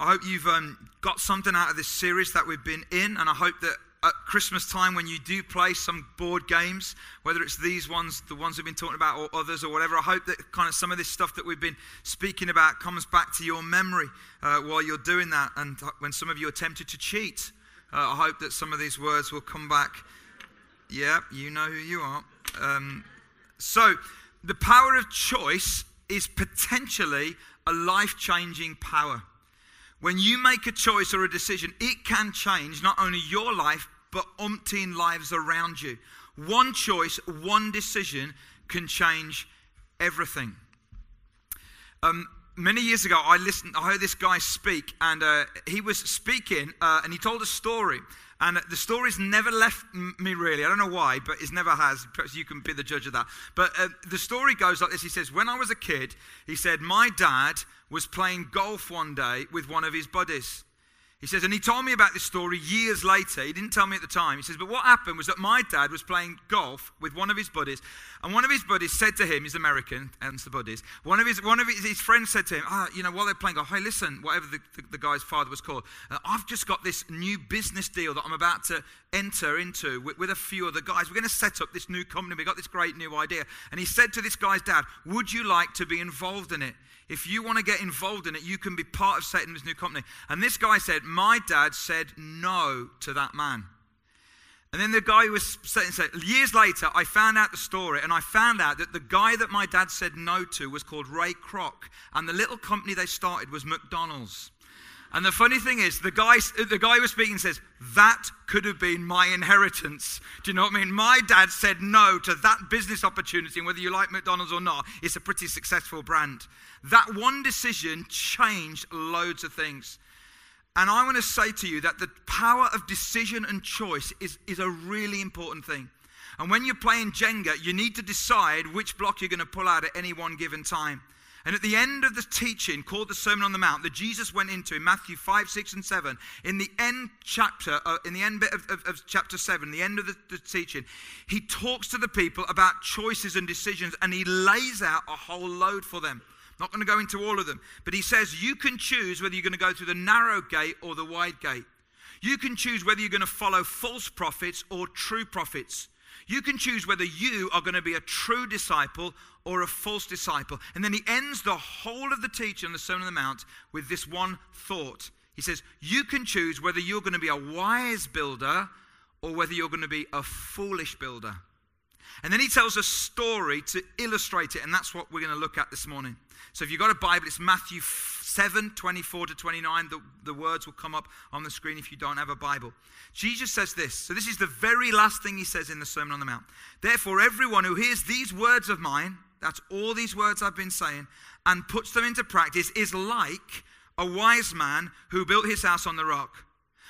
I hope you've um, got something out of this series that we've been in, and I hope that at Christmas time when you do play some board games, whether it's these ones, the ones we've been talking about, or others, or whatever, I hope that kind of some of this stuff that we've been speaking about comes back to your memory uh, while you're doing that. And when some of you are tempted to cheat, uh, I hope that some of these words will come back. Yeah, you know who you are. Um, so, the power of choice is potentially a life changing power. When you make a choice or a decision, it can change not only your life, but umpteen lives around you. One choice, one decision can change everything. Um, many years ago, I listened. I heard this guy speak, and uh, he was speaking, uh, and he told a story. And the story's never left me really. I don't know why, but it never has. Perhaps you can be the judge of that. But uh, the story goes like this He says, When I was a kid, he said, my dad was playing golf one day with one of his buddies. He says, and he told me about this story years later. He didn't tell me at the time. He says, but what happened was that my dad was playing golf with one of his buddies, and one of his buddies said to him, he's American, hence the buddies. One of his one of his, his friends said to him, ah, you know, while they're playing golf, hey, listen, whatever the, the, the guy's father was called, uh, I've just got this new business deal that I'm about to enter into with, with a few other guys. We're going to set up this new company. We got this great new idea. And he said to this guy's dad, would you like to be involved in it? If you want to get involved in it, you can be part of Satan's new company. And this guy said, My dad said no to that man. And then the guy who was saying, said, years later, I found out the story, and I found out that the guy that my dad said no to was called Ray Kroc, and the little company they started was McDonald's. And the funny thing is, the guy, the guy who was speaking says, That could have been my inheritance. Do you know what I mean? My dad said no to that business opportunity, and whether you like McDonald's or not, it's a pretty successful brand. That one decision changed loads of things. And I want to say to you that the power of decision and choice is, is a really important thing. And when you're playing Jenga, you need to decide which block you're going to pull out at any one given time. And at the end of the teaching called the Sermon on the Mount that Jesus went into in Matthew 5, 6, and 7, in the end chapter, uh, in the end bit of, of, of, chapter 7, the end of the, the teaching, he talks to the people about choices and decisions and he lays out a whole load for them. Not going to go into all of them, but he says you can choose whether you're going to go through the narrow gate or the wide gate. You can choose whether you're going to follow false prophets or true prophets. You can choose whether you are going to be a true disciple or a false disciple. And then he ends the whole of the teaching on the Sermon on the Mount with this one thought. He says, You can choose whether you're going to be a wise builder or whether you're going to be a foolish builder. And then he tells a story to illustrate it, and that's what we're going to look at this morning. So if you've got a Bible, it's Matthew 7 24 to 29. The, the words will come up on the screen if you don't have a Bible. Jesus says this. So this is the very last thing he says in the Sermon on the Mount. Therefore, everyone who hears these words of mine, that's all these words I've been saying, and puts them into practice is like a wise man who built his house on the rock.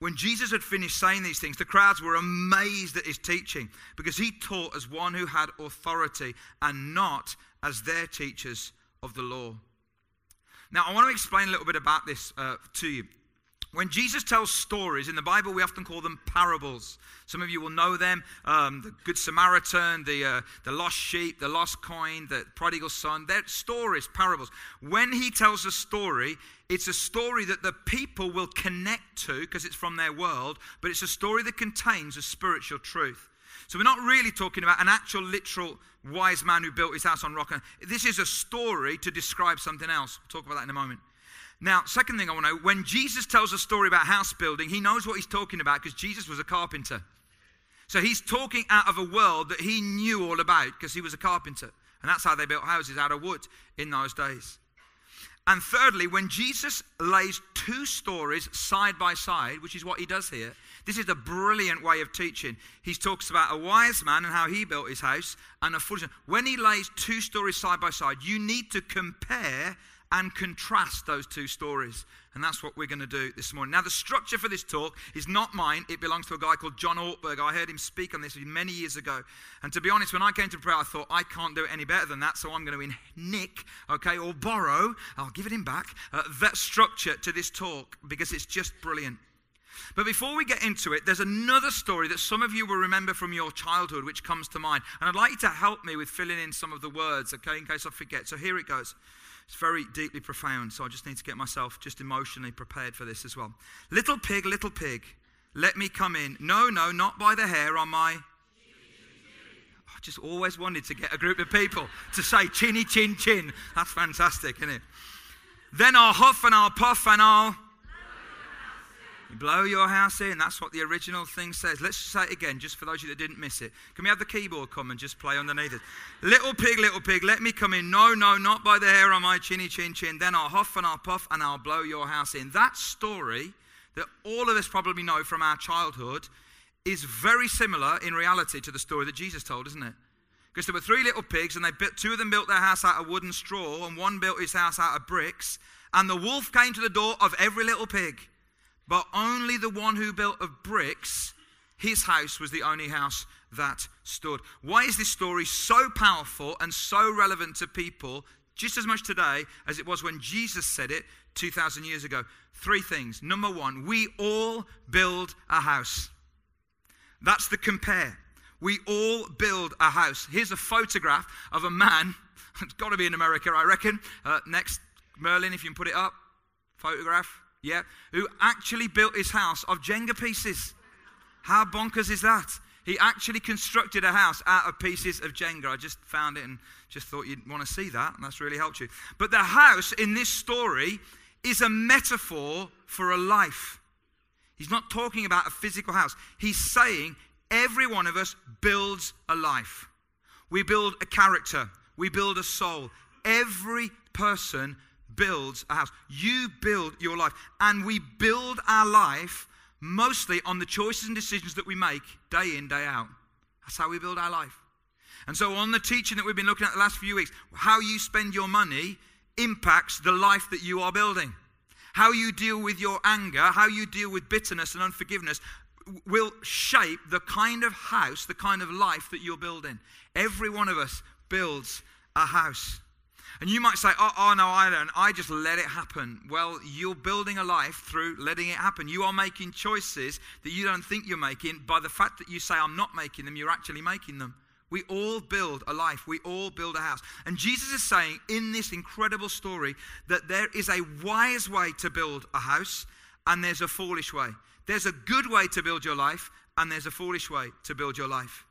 When Jesus had finished saying these things, the crowds were amazed at his teaching because he taught as one who had authority and not as their teachers of the law. Now, I want to explain a little bit about this uh, to you. When Jesus tells stories in the Bible, we often call them parables. Some of you will know them um, the Good Samaritan, the, uh, the lost sheep, the lost coin, the prodigal son. They're stories, parables. When he tells a story, it's a story that the people will connect to because it's from their world, but it's a story that contains a spiritual truth. So we're not really talking about an actual literal wise man who built his house on rock. This is a story to describe something else. We'll talk about that in a moment. Now, second thing I want to know when Jesus tells a story about house building, he knows what he's talking about because Jesus was a carpenter. So he's talking out of a world that he knew all about because he was a carpenter. And that's how they built houses out of wood in those days. And thirdly, when Jesus lays two stories side by side, which is what he does here, this is a brilliant way of teaching. He talks about a wise man and how he built his house, and a foolish man. When he lays two stories side by side, you need to compare and contrast those two stories. And that's what we're going to do this morning. Now, the structure for this talk is not mine. It belongs to a guy called John Ortberg. I heard him speak on this many years ago. And to be honest, when I came to prayer, I thought, I can't do it any better than that. So I'm going to nick, okay, or borrow, I'll give it him back, uh, that structure to this talk because it's just brilliant. But before we get into it, there's another story that some of you will remember from your childhood which comes to mind. And I'd like you to help me with filling in some of the words, okay, in case I forget. So here it goes. It's very deeply profound, so I just need to get myself just emotionally prepared for this as well. Little pig, little pig, let me come in. No, no, not by the hair on my. I just always wanted to get a group of people to say chinny chin chin. That's fantastic, isn't it? Then I'll huff and I'll puff and I'll. You blow your house in. That's what the original thing says. Let's say it again, just for those of you that didn't miss it. Can we have the keyboard come and just play underneath it? Little pig, little pig, let me come in. No, no, not by the hair on my chinny chin chin. Then I'll huff and I'll puff and I'll blow your house in. That story that all of us probably know from our childhood is very similar in reality to the story that Jesus told, isn't it? Because there were three little pigs, and they built, two of them built their house out of wood and straw, and one built his house out of bricks. And the wolf came to the door of every little pig. But only the one who built of bricks, his house was the only house that stood. Why is this story so powerful and so relevant to people just as much today as it was when Jesus said it 2,000 years ago? Three things. Number one, we all build a house. That's the compare. We all build a house. Here's a photograph of a man. It's got to be in America, I reckon. Uh, next, Merlin, if you can put it up. Photograph yeah, who actually built his house of Jenga pieces. How bonkers is that? He actually constructed a house out of pieces of Jenga. I just found it and just thought you'd want to see that. And that's really helped you. But the house in this story is a metaphor for a life. He's not talking about a physical house. He's saying every one of us builds a life. We build a character, we build a soul. Every person builds a house. You build your life. And we build our life mostly on the choices and decisions that we make day in, day out. That's how we build our life. And so, on the teaching that we've been looking at the last few weeks, how you spend your money impacts the life that you are building. How you deal with your anger, how you deal with bitterness and unforgiveness will shape the kind of house, the kind of life that you're building. Every one of us builds a house. And you might say, oh, oh, no, I don't. I just let it happen. Well, you're building a life through letting it happen. You are making choices that you don't think you're making. By the fact that you say, I'm not making them, you're actually making them. We all build a life. We all build a house. And Jesus is saying in this incredible story that there is a wise way to build a house and there's a foolish way. There's a good way to build your life and there's a foolish way to build your life.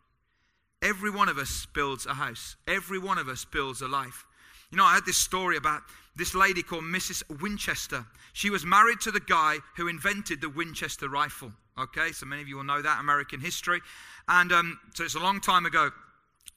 Every one of us builds a house. Every one of us builds a life. You know, I had this story about this lady called Mrs. Winchester. She was married to the guy who invented the Winchester rifle. Okay, so many of you will know that American history. And um, so it's a long time ago.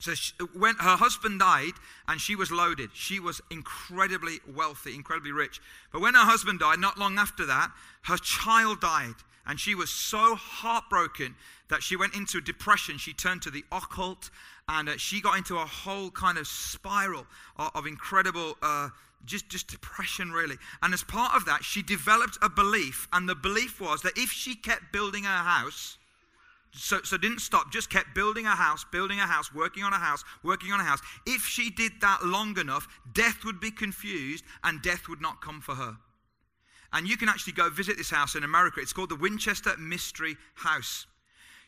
So she, when her husband died and she was loaded, she was incredibly wealthy, incredibly rich. But when her husband died, not long after that, her child died. And she was so heartbroken that she went into depression. She turned to the occult and uh, she got into a whole kind of spiral of, of incredible uh, just, just depression really and as part of that she developed a belief and the belief was that if she kept building her house so, so didn't stop just kept building a house building a house working on a house working on a house if she did that long enough death would be confused and death would not come for her and you can actually go visit this house in america it's called the winchester mystery house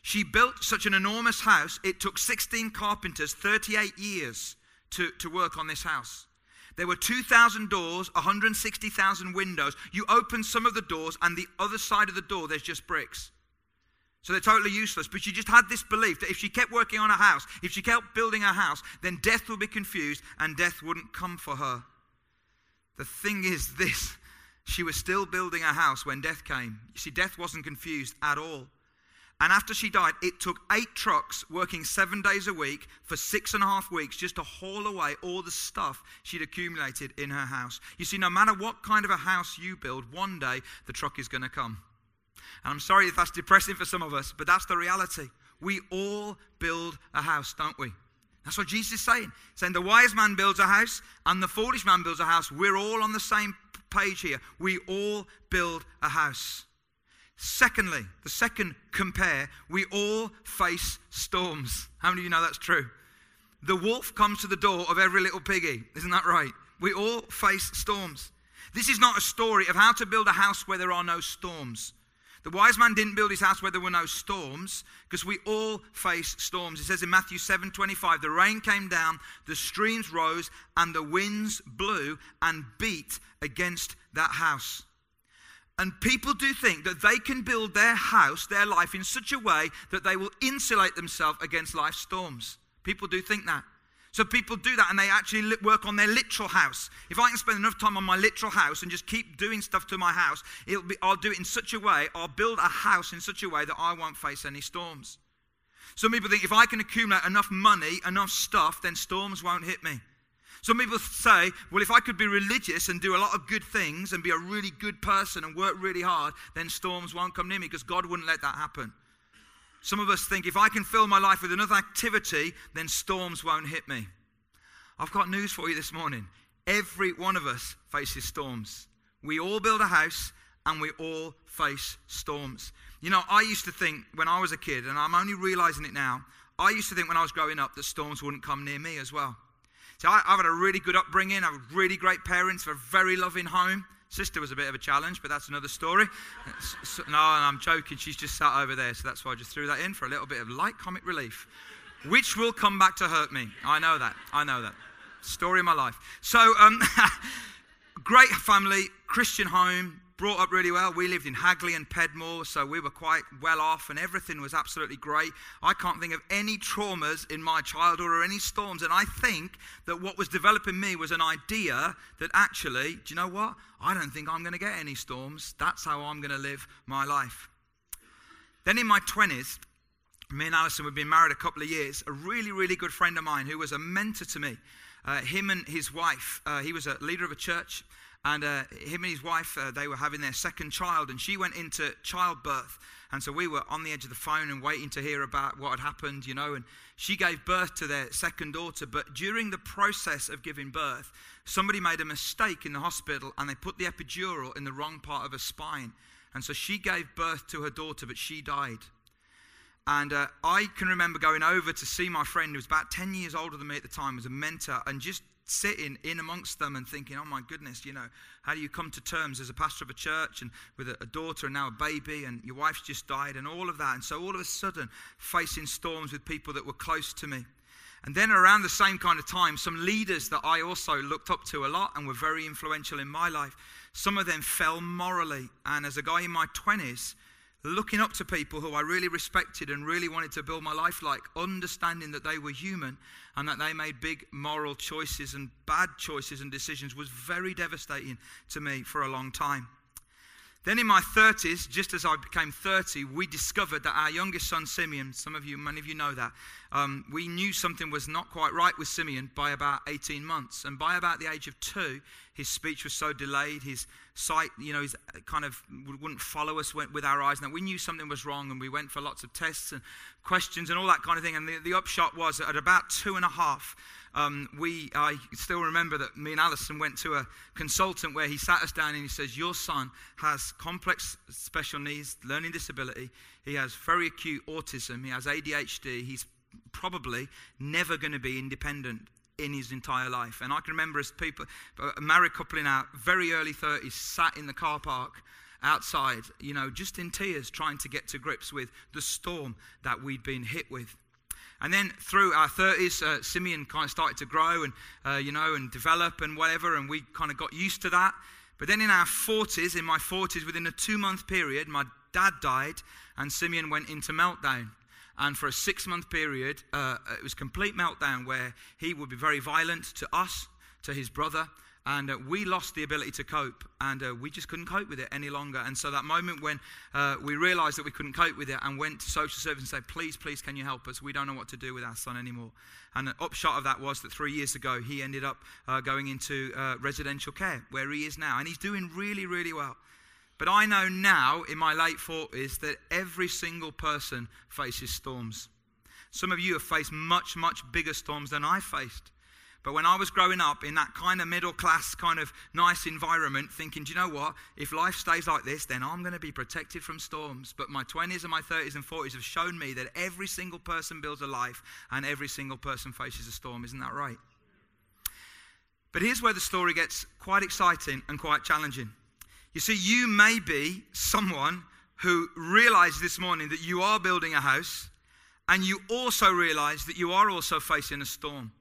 she built such an enormous house, it took 16 carpenters 38 years to, to work on this house. There were 2,000 doors, 160,000 windows. You open some of the doors, and the other side of the door, there's just bricks. So they're totally useless. But she just had this belief that if she kept working on a house, if she kept building a house, then death would be confused and death wouldn't come for her. The thing is this she was still building a house when death came. You see, death wasn't confused at all. And after she died, it took eight trucks working seven days a week for six and a half weeks just to haul away all the stuff she'd accumulated in her house. You see, no matter what kind of a house you build, one day the truck is going to come. And I'm sorry if that's depressing for some of us, but that's the reality. We all build a house, don't we? That's what Jesus is saying. He's saying the wise man builds a house and the foolish man builds a house. We're all on the same page here. We all build a house. Secondly, the second compare, we all face storms. How many of you know that's true? The wolf comes to the door of every little piggy. Isn't that right? We all face storms. This is not a story of how to build a house where there are no storms. The wise man didn't build his house where there were no storms, because we all face storms. It says in Matthew 7 25, the rain came down, the streams rose, and the winds blew and beat against that house. And people do think that they can build their house, their life, in such a way that they will insulate themselves against life's storms. People do think that. So people do that and they actually work on their literal house. If I can spend enough time on my literal house and just keep doing stuff to my house, it'll be, I'll do it in such a way, I'll build a house in such a way that I won't face any storms. Some people think if I can accumulate enough money, enough stuff, then storms won't hit me. Some people say, well, if I could be religious and do a lot of good things and be a really good person and work really hard, then storms won't come near me because God wouldn't let that happen. Some of us think if I can fill my life with another activity, then storms won't hit me. I've got news for you this morning. Every one of us faces storms. We all build a house and we all face storms. You know, I used to think when I was a kid, and I'm only realizing it now, I used to think when I was growing up that storms wouldn't come near me as well. So I, have had a really good upbringing. I have really great parents, a very loving home. Sister was a bit of a challenge, but that's another story. So, no, I'm joking. She's just sat over there, so that's why I just threw that in for a little bit of light comic relief, which will come back to hurt me. I know that. I know that. Story of my life. So, um, great family, Christian home, brought up really well. We lived in Hagley and Pedmore, so we were quite well off, and everything was absolutely great. I can't think of any traumas in my childhood or any storms, and I think that what was developing me was an idea that actually, do you know what? I don't think I'm going to get any storms. That's how I'm going to live my life. Then in my 20s, me and Alison, we'd been married a couple of years. A really, really good friend of mine who was a mentor to me. Uh, him and his wife, uh, he was a leader of a church. And uh, him and his wife, uh, they were having their second child, and she went into childbirth. And so we were on the edge of the phone and waiting to hear about what had happened, you know. And she gave birth to their second daughter. But during the process of giving birth, somebody made a mistake in the hospital and they put the epidural in the wrong part of her spine. And so she gave birth to her daughter, but she died. And uh, I can remember going over to see my friend who was about 10 years older than me at the time, was a mentor, and just sitting in amongst them and thinking, oh my goodness, you know, how do you come to terms as a pastor of a church and with a, a, daughter and now a baby and your wife's just died and all of that. And so all of a sudden, facing storms with people that were close to me. And then around the same kind of time, some leaders that I also looked up to a lot and were very influential in my life, some of them fell morally. And as a guy in my 20s, looking up to people who I really respected and really wanted to build my life like, understanding that they were human and that they made big moral choices and bad choices and decisions was very devastating to me for a long time. Then in my 30s, just as I became 30, we discovered that our youngest son, Simeon, some of you, many of you know that, um, we knew something was not quite right with Simeon by about 18 months. And by about the age of two, his speech was so delayed, his sight, you know, his kind of wouldn't follow us with our eyes. Now, we knew something was wrong and we went for lots of tests and questions and all that kind of thing. And the, the upshot was at about two and a half, um, we, I still remember that me and Alison went to a consultant where he sat us down and he says, Your son has complex special needs, learning disability. He has very acute autism. He has ADHD. He's probably never going to be independent in his entire life. And I can remember as people, a married couple in our very early 30s, sat in the car park outside, you know, just in tears, trying to get to grips with the storm that we'd been hit with. And then through our 30s, uh, Simeon kind of started to grow and, uh, you know, and develop and whatever, and we kind of got used to that. But then in our 40s, in my 40s, within a two month period, my dad died and Simeon went into meltdown. And for a six month period, uh, it was complete meltdown where he would be very violent to us, to his brother, and uh, we lost the ability to cope and uh, we just couldn't cope with it any longer. And so that moment when uh, we realized that we couldn't cope with it and went to social service and said please please can you help us? We don't know what to do with our son anymore. And the upshot of that was that three years ago he ended up uh, going into uh, residential care where he is now. And he's doing really really well but i know now in my late 40s that every single person faces storms Some of you have faced much, much bigger storms than I faced. But when I was growing up in that kind of middle class, kind of nice environment, thinking, do you know what? If life stays like this, then I'm going to be protected from storms. But my 20s and my 30s and 40s have shown me that every single person builds a life and every single person faces a storm. Isn't that right? But here's where the story gets quite exciting and quite challenging. You see, you may be someone who realized this morning that you are building a house and you also realize that you are also facing a storm.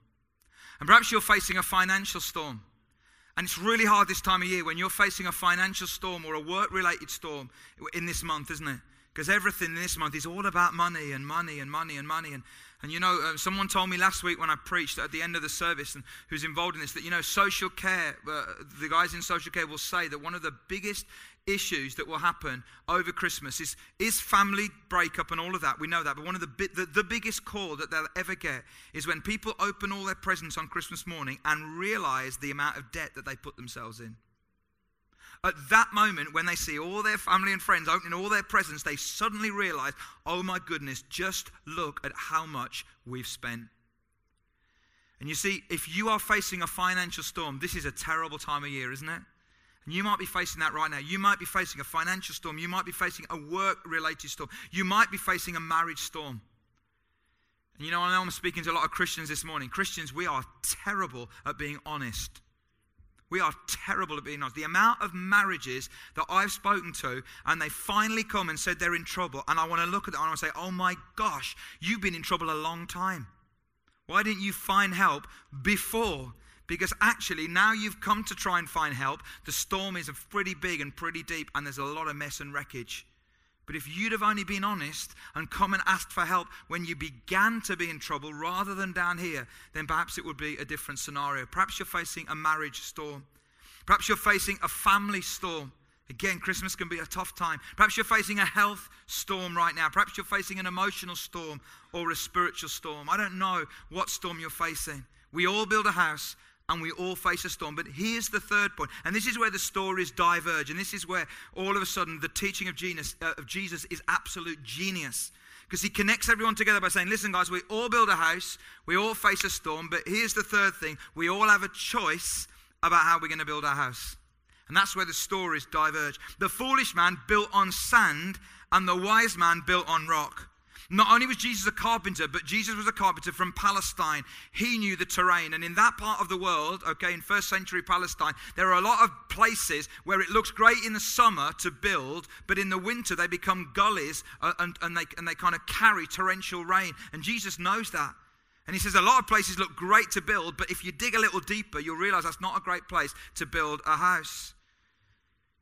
And perhaps you're facing a financial storm. And it's really hard this time of year when you're facing a financial storm or a work related storm in this month, isn't it? Because everything this month is all about money and money and money and money. And, and you know, uh, someone told me last week when I preached at the end of the service and who's involved in this that, you know, social care, uh, the guys in social care will say that one of the biggest issues that will happen over Christmas is, is family breakup and all of that. We know that. But one of the, the, the biggest call that they'll ever get is when people open all their presents on Christmas morning and realize the amount of debt that they put themselves in. At that moment, when they see all their family and friends opening all their presents, they suddenly realize, oh my goodness, just look at how much we've spent. And you see, if you are facing a financial storm, this is a terrible time of year, isn't it? And you might be facing that right now. You might be facing a financial storm. You might be facing a work related storm. You might be facing a marriage storm. And you know, I know I'm speaking to a lot of Christians this morning. Christians, we are terrible at being honest. We are terrible at being honest. The amount of marriages that I've spoken to, and they finally come and said they're in trouble, and I want to look at them and I say, oh my gosh, you've been in trouble a long time. Why didn't you find help before? Because actually, now you've come to try and find help. The storm is pretty big and pretty deep, and there's a lot of mess and wreckage. But if you'd have only been honest and come and asked for help when you began to be in trouble rather than down here, then perhaps it would be a different scenario. Perhaps you're facing a marriage storm. Perhaps you're facing a family storm. Again, Christmas can be a tough time. Perhaps you're facing a health storm right now. Perhaps you're facing an emotional storm or a spiritual storm. I don't know what storm you're facing. We all build a house and we all face a storm. But here's the third point, and this is where the stories diverge, and this is where all of a sudden the teaching of, uh, of Jesus is absolute genius. Because he connects everyone together by saying, Listen, guys, we all build a house, we all face a storm, but here's the third thing we all have a choice about how we're going to build our house. And that's where the stories diverge. The foolish man built on sand, and the wise man built on rock. Not only was Jesus a carpenter, but Jesus was a carpenter from Palestine. He knew the terrain. And in that part of the world, okay, in first century Palestine, there are a lot of places where it looks great in the summer to build, but in the winter they become gullies uh, and, and, they, and they kind of carry torrential rain. And Jesus knows that. And he says a lot of places look great to build, but if you dig a little deeper, you'll realize that's not a great place to build a house.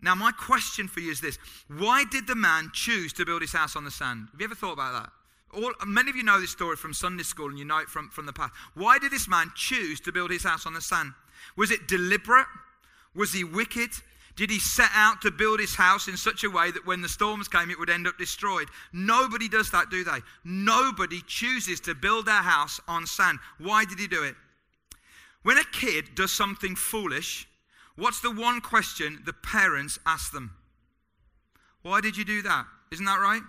Now, my question for you is this Why did the man choose to build his house on the sand? Have you ever thought about that? All, many of you know this story from Sunday school and you know it from, from the past. Why did this man choose to build his house on the sand? Was it deliberate? Was he wicked? Did he set out to build his house in such a way that when the storms came, it would end up destroyed? Nobody does that, do they? Nobody chooses to build their house on sand. Why did he do it? When a kid does something foolish, what's the one question the parents ask them? Why did you do that? Isn't that right?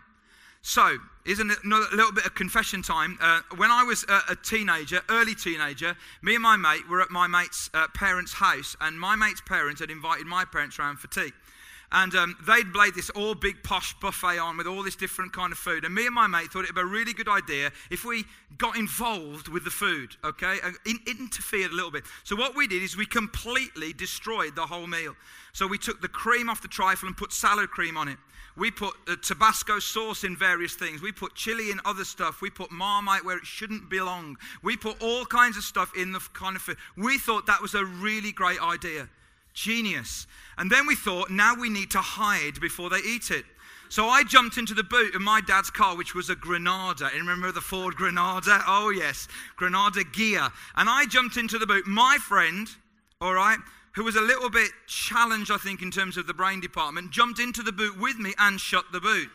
So, here's a little bit of confession time. Uh, when I was a, a, teenager, early teenager, me and my mate were at my mate's uh, parents' house, and my mate's parents had invited my parents around for tea. And um, they'd laid this all big posh buffet on with all this different kind of food. And me and my mate thought it'd be a really good idea if we got involved with the food, okay? And in, interfered a little bit. So what we did is we completely destroyed the whole meal. So we took the cream off the trifle and put salad cream on it. We put uh, Tabasco sauce in various things. We put chili in other stuff. We put Marmite where it shouldn't belong. We put all kinds of stuff in the kind of food. We thought that was a really great idea. Genius. And then we thought, now we need to hide before they eat it. So I jumped into the boot of my dad's car, which was a Granada. And remember the Ford Granada? Oh, yes, Granada gear. And I jumped into the boot. My friend, all right, who was a little bit challenged, I think, in terms of the brain department, jumped into the boot with me and shut the boot.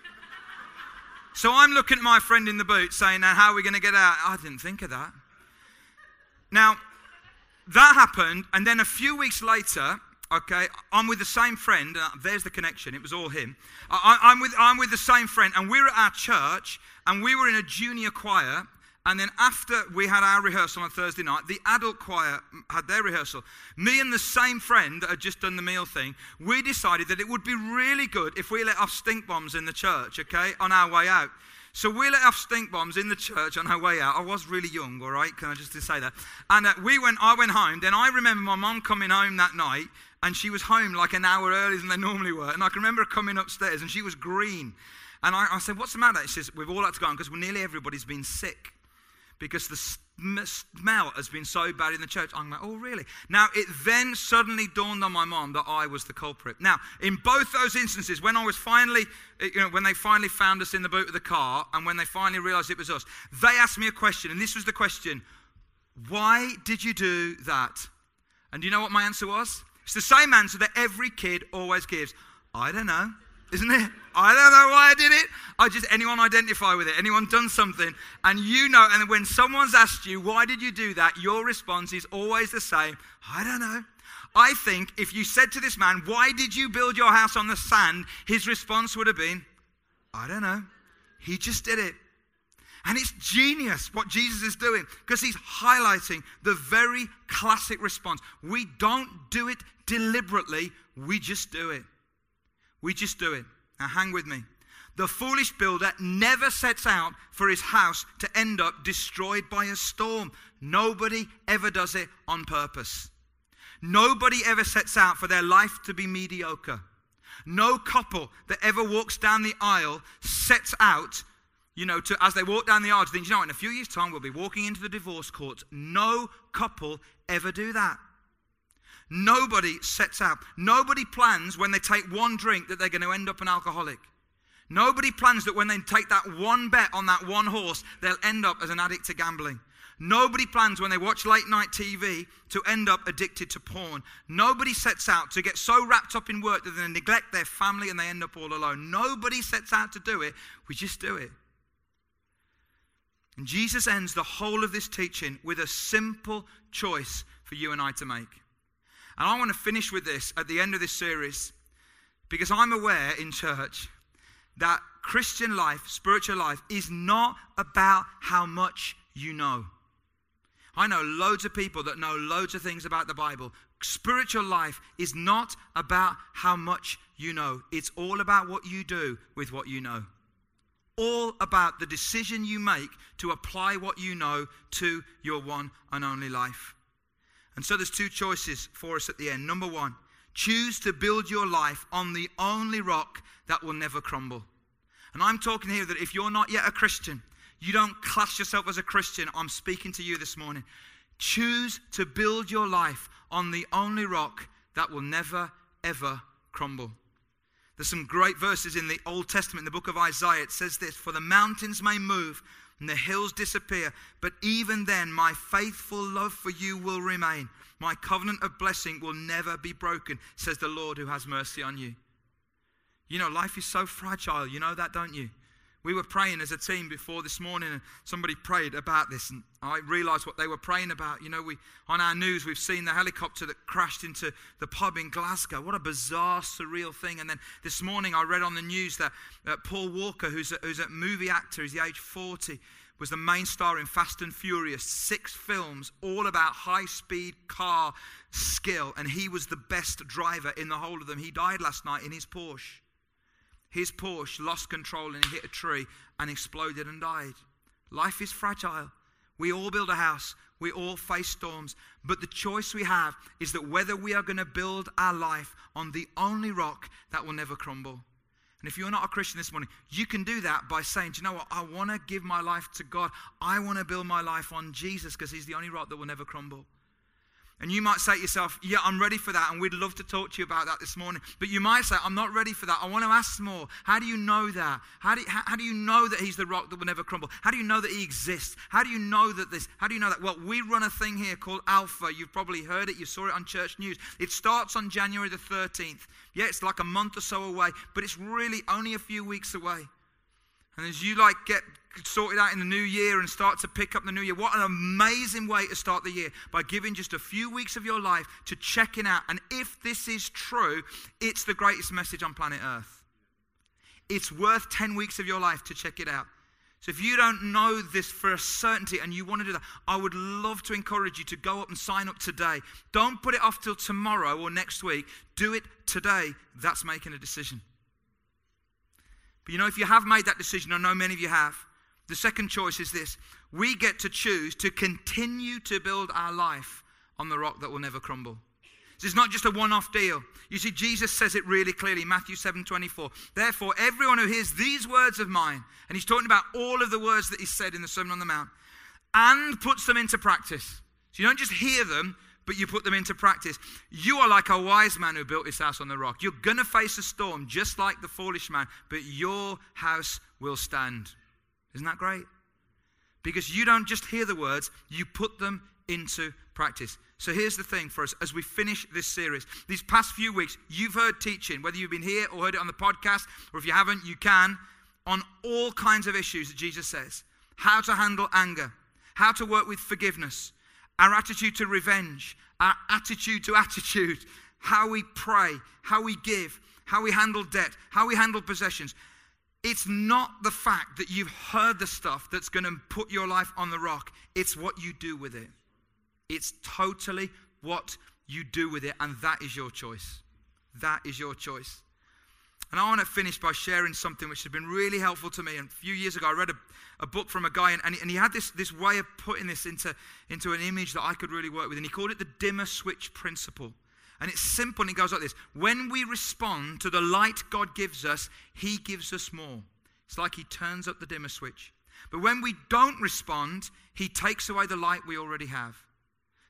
So I'm looking at my friend in the boot saying, Now, how are we going to get out? I didn't think of that. Now, that happened, and then a few weeks later, okay, I'm with the same friend. Uh, there's the connection, it was all him. I, I'm, with, I'm with the same friend, and we're at our church, and we were in a junior choir, And then after we had our rehearsal on Thursday night, the adult choir had their rehearsal. Me and the same friend that had just done the meal thing, we decided that it would be really good if we let off stink bombs in the church, okay, on our way out. So we let off stink bombs in the church on our way out. I was really young, all right? Can I just say that? And uh, we went. I went home. Then I remember my mom coming home that night, and she was home like an hour earlier than they normally were. And I can remember her coming upstairs, and she was green. And I, I said, "What's the matter?" She says, "We've all had to go on because nearly everybody's been sick." Because the smell has been so bad in the church. I'm like, oh, really? Now, it then suddenly dawned on my mom that I was the culprit. Now, in both those instances, when I was finally, eh, you know, when they finally found us in the boot of the car and when they finally realized it was us, they asked me a question, and this was the question Why did you do that? And do you know what my answer was? It's the same answer that every kid always gives I don't know isn't it? I don't know why I did it. I just anyone identify with it. Anyone done something, and you know. And when someone's asked you why did you do that, your response is always the same. I don't know. I think if you said to this man, "Why did you build your house on the sand?" his response would have been, "I don't know. He just did it." And it's genius what Jesus is doing because he's highlighting the very classic response. We don't do it deliberately, we just do it. We just do it. Now, hang with me. The foolish builder never sets out for his house to end up destroyed by a storm. Nobody ever does it on purpose. Nobody ever sets out for their life to be mediocre. No couple that ever walks down the aisle sets out, you know, to, as they walk down the aisle, to think, you know, in a few years' time we'll be walking into the divorce courts. No couple ever do that. Nobody sets out. Nobody plans when they take one drink that they're going to end up an alcoholic. Nobody plans that when they take that one bet on that one horse, they'll end up as an addict to gambling. Nobody plans when they watch late night TV to end up addicted to porn. Nobody sets out to get so wrapped up in work that they neglect their family and they end up all alone. Nobody sets out to do it. We just do it. And Jesus ends the whole of this teaching with a simple choice for you and I to make. And I want to finish with this at the end of this series because I'm aware in church that Christian life, spiritual life, is not about how much you know. I know loads of people that know loads of things about the Bible. Spiritual life is not about how much you know, it's all about what you do with what you know. All about the decision you make to apply what you know to your one and only life. And so there's two choices for us at the end. Number one, choose to build your life on the only rock that will never crumble. And I'm talking here that if you're not yet a Christian, you don't class yourself as a Christian, I'm speaking to you this morning. Choose to build your life on the only rock that will never, ever crumble. There's some great verses in the Old Testament, in the book of Isaiah. It says this For the mountains may move and the hills disappear. But even then, my faithful love for you will remain. My covenant of blessing will never be broken, says the Lord who has mercy on you. You know, life is so fragile. You know that, don't you? We were praying as a team before this morning, and somebody prayed about this, and I realized what they were praying about. You know, we on our news we've seen the helicopter that crashed into the pub in Glasgow. What a bizarre, surreal thing! And then this morning I read on the news that uh, Paul Walker, who's a, who's a movie actor, he's the age 40, was the main star in Fast and Furious, six films, all about high-speed car skill, and he was the best driver in the whole of them. He died last night in his Porsche. His Porsche lost control and hit a tree and exploded and died. Life is fragile. We all build a house. We all face storms. But the choice we have is that whether we are going to build our life on the only rock that will never crumble. And if you're not a Christian this morning, you can do that by saying, Do you know what? I want to give my life to God. I want to build my life on Jesus because He's the only rock that will never crumble. And you might say to yourself, Yeah, I'm ready for that. And we'd love to talk to you about that this morning. But you might say, I'm not ready for that. I want to ask more. How do you know that? How do, you, how, how, do you know that He's the rock that will never crumble? How do you know that He exists? How do you know that this? How do you know that? Well, we run a thing here called Alpha. You've probably heard it. You saw it on church news. It starts on January the 13th. Yeah, it's like a month or so away, but it's really only a few weeks away. And as you like get sorted out in the new year and start to pick up the new year. What an amazing way to start the year by giving just a few weeks of your life to checking out. And if this is true, it's the greatest message on planet Earth. It's worth 10 weeks of your life to check it out. So if you don't know this for a certainty and you want to do that, I would love to encourage you to go up and sign up today. Don't put it off till tomorrow or next week. Do it today. That's making a decision. But you know, if you have made that decision, I know many of you have, the second choice is this we get to choose to continue to build our life on the rock that will never crumble. This is not just a one off deal. You see, Jesus says it really clearly, Matthew 7 24. Therefore, everyone who hears these words of mine, and he's talking about all of the words that he said in the Sermon on the Mount, and puts them into practice. So you don't just hear them, but you put them into practice. You are like a wise man who built his house on the rock. You're going to face a storm just like the foolish man, but your house will stand. Isn't that great? Because you don't just hear the words, you put them into practice. So here's the thing for us as we finish this series. These past few weeks, you've heard teaching, whether you've been here or heard it on the podcast, or if you haven't, you can, on all kinds of issues that Jesus says how to handle anger, how to work with forgiveness, our attitude to revenge, our attitude to attitude, how we pray, how we give, how we handle debt, how we handle possessions. It's not the fact that you've heard the stuff that's going to put your life on the rock, it's what you do with it. It's totally what you do with it, and that is your choice. That is your choice. And I want to finish by sharing something which has been really helpful to me. And a few years ago, I read a, a book from a guy, and, and, he, had this, this way of putting this into, into an image that I could really work with. And he called it the dimmer switch principle. And it's simple, and it goes like this When we respond to the light God gives us, He gives us more. It's like He turns up the dimmer switch. But when we don't respond, He takes away the light we already have.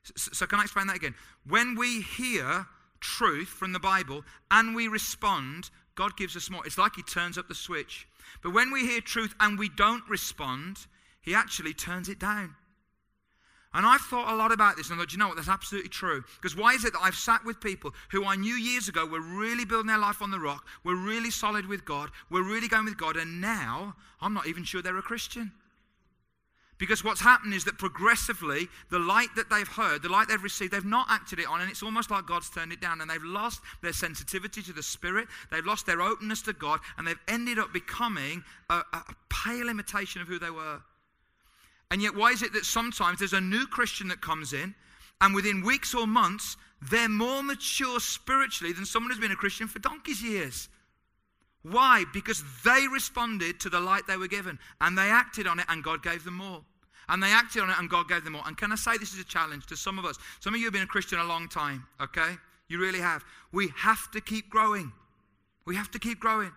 So, so, can I explain that again? When we hear truth from the Bible and we respond, God gives us more. It's like He turns up the switch. But when we hear truth and we don't respond, He actually turns it down. And I've thought a lot about this and I thought, you know what, that's absolutely true. Because why is it that I've sat with people who I knew years ago were really building their life on the rock, were really solid with God, were really going with God, and now I'm not even sure they're a Christian? Because what's happened is that progressively, the light that they've heard, the light they've received, they've not acted it on, and it's almost like God's turned it down, and they've lost their sensitivity to the Spirit, they've lost their openness to God, and they've ended up becoming a, a pale imitation of who they were. And yet, why is it that sometimes there's a new Christian that comes in, and within weeks or months, they're more mature spiritually than someone who's been a Christian for donkey's years? Why? Because they responded to the light they were given and they acted on it and God gave them more. And they acted on it and God gave them more. And can I say this is a challenge to some of us? Some of you have been a Christian a long time, okay? You really have. We have to keep growing. We have to keep growing.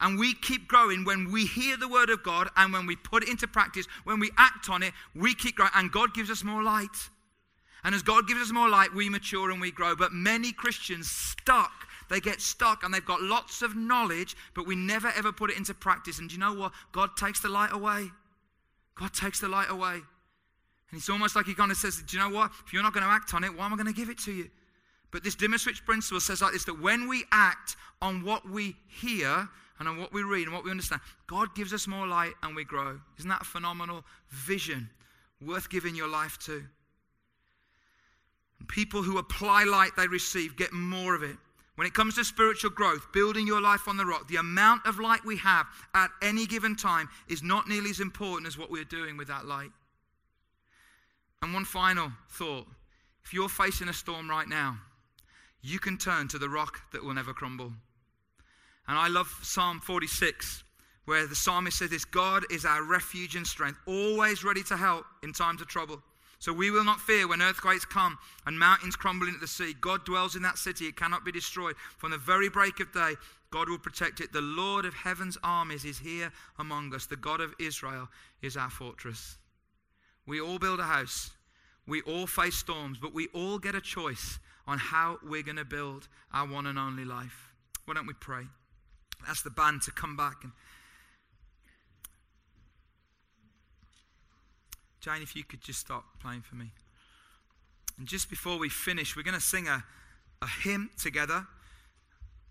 And we keep growing when we hear the word of God and when we put it into practice, when we act on it, we keep growing. And God gives us more light. And as God gives us more light, we mature and we grow. But many Christians stuck they get stuck and they've got lots of knowledge, but we never ever put it into practice. And do you know what? God takes the light away. God takes the light away. And it's almost like he kind of says, Do you know what? If you're not going to act on it, why am I going to give it to you? But this dimmer switch principle says like this that when we act on what we hear and on what we read and what we understand, God gives us more light and we grow. Isn't that a phenomenal vision worth giving your life to? People who apply light they receive get more of it. When it comes to spiritual growth, building your life on the rock, the amount of light we have at any given time is not nearly as important as what we're doing with that light. And one final thought if you're facing a storm right now, you can turn to the rock that will never crumble. And I love Psalm 46, where the psalmist says this God is our refuge and strength, always ready to help in times of trouble. So we will not fear when earthquakes come and mountains crumble into the sea. God dwells in that city, it cannot be destroyed. From the very break of day, God will protect it. The Lord of heaven's armies is here among us. The God of Israel is our fortress. We all build a house, we all face storms, but we all get a choice on how we're going to build our one and only life. Why don't we pray? Ask the band to come back and Jane, if you could just stop playing for me. And just before we finish, we're going to sing a, a hymn together.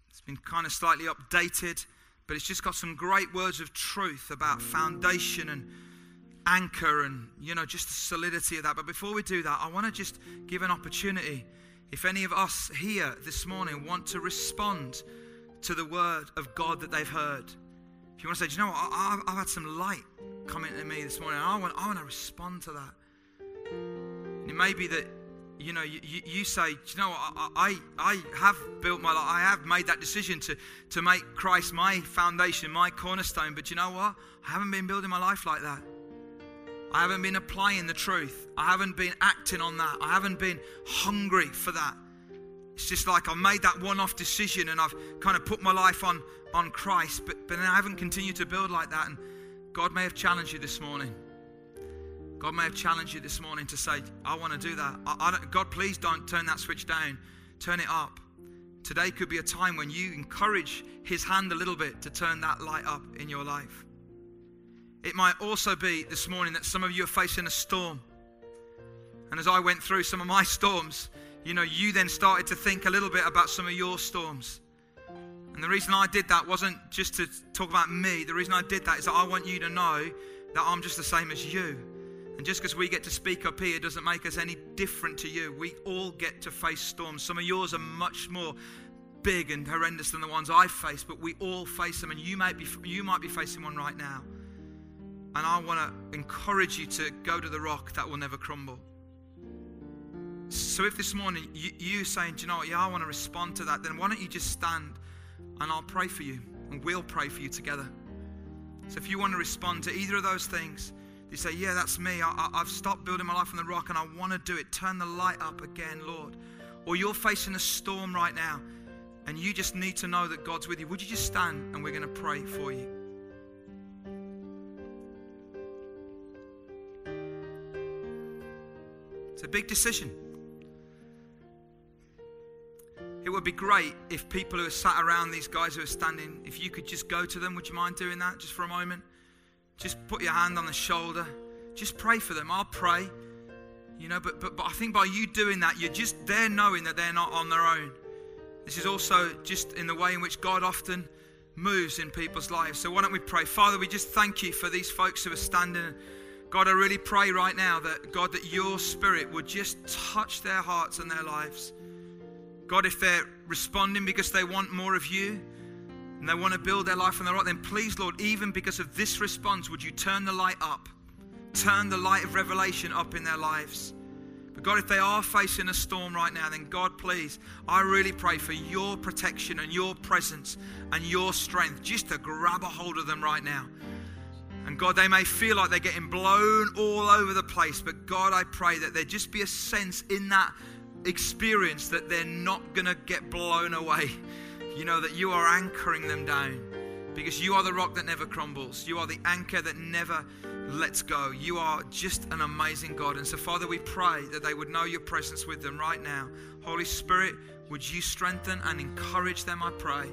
It's been kind of slightly updated, but it's just got some great words of truth about foundation and anchor and, you know, just the solidity of that. But before we do that, I want to just give an opportunity. If any of us here this morning want to respond to the word of God that they've heard, If you want to say, Do you know what? I, have had some light coming to me this morning. I want, I want to respond to that. And it may be that you know, you, you say, you know, I, I, I have built my life, I have made that decision to, to make Christ my foundation, my cornerstone, but you know what? I haven't been building my life like that. I haven't been applying the truth. I haven't been acting on that. I haven't been hungry for that. It's just like I've made that one off decision and I've kind of put my life on, on Christ, but, but then I haven't continued to build like that. And God may have challenged you this morning. God may have challenged you this morning to say, I want to do that. I, I God, please don't turn that switch down, turn it up. Today could be a time when you encourage His hand a little bit to turn that light up in your life. It might also be this morning that some of you are facing a storm. And as I went through some of my storms, you know, you then started to think a little bit about some of your storms. And the reason I did that wasn't just to talk about me. The reason I did that is that I want you to know that I'm just the same as you. And just because we get to speak up here doesn't make us any different to you. We all get to face storms. Some of yours are much more big and horrendous than the ones I face, but we all face them, and you might be you might be facing one right now. And I want to encourage you to go to the rock that will never crumble. So if this morning you, you saying, Do you know what? Yeah, I want to respond to that, then why don't you just stand and I'll pray for you and we'll pray for you together. So if you want to respond to either of those things, you say, Yeah, that's me. I, have stopped building my life on the rock and I want to do it. Turn the light up again, Lord. Or you're facing a storm right now and you just need to know that God's with you. Would you just stand and we're going to pray for you? It's a big decision. It would be great if people who are sat around these guys who are standing, if you could just go to them. Would you mind doing that just for a moment? Just put your hand on the shoulder. Just pray for them. I'll pray. You know, but, but, but I think by you doing that, you're just there knowing that they're not on their own. This is also just in the way in which God often moves in people's lives. So why don't we pray? Father, we just thank you for these folks who are standing. God, I really pray right now that, God, that your spirit would just touch their hearts and their lives. God, if they're responding because they want more of you, and they want to build their life on the rock, then please, Lord, even because of this response, would you turn the light up? Turn the light of revelation up in their lives. But God, if they are facing a storm right now, then God, please, I really pray for your protection and your presence and your strength just to grab a hold of them right now. And God, they may feel like they're getting blown all over the place, but God, I pray that there just be a sense in that experience that they're not going to get blown away you know that you are anchoring them down because you are the rock that never crumbles. You are the anchor that never lets go. You are just an amazing God. And so, Father, we pray that they would know your presence with them right now. Holy Spirit, would you strengthen and encourage them, I pray,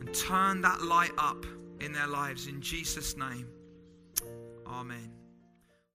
and turn that light up in their lives in Jesus' name. Amen.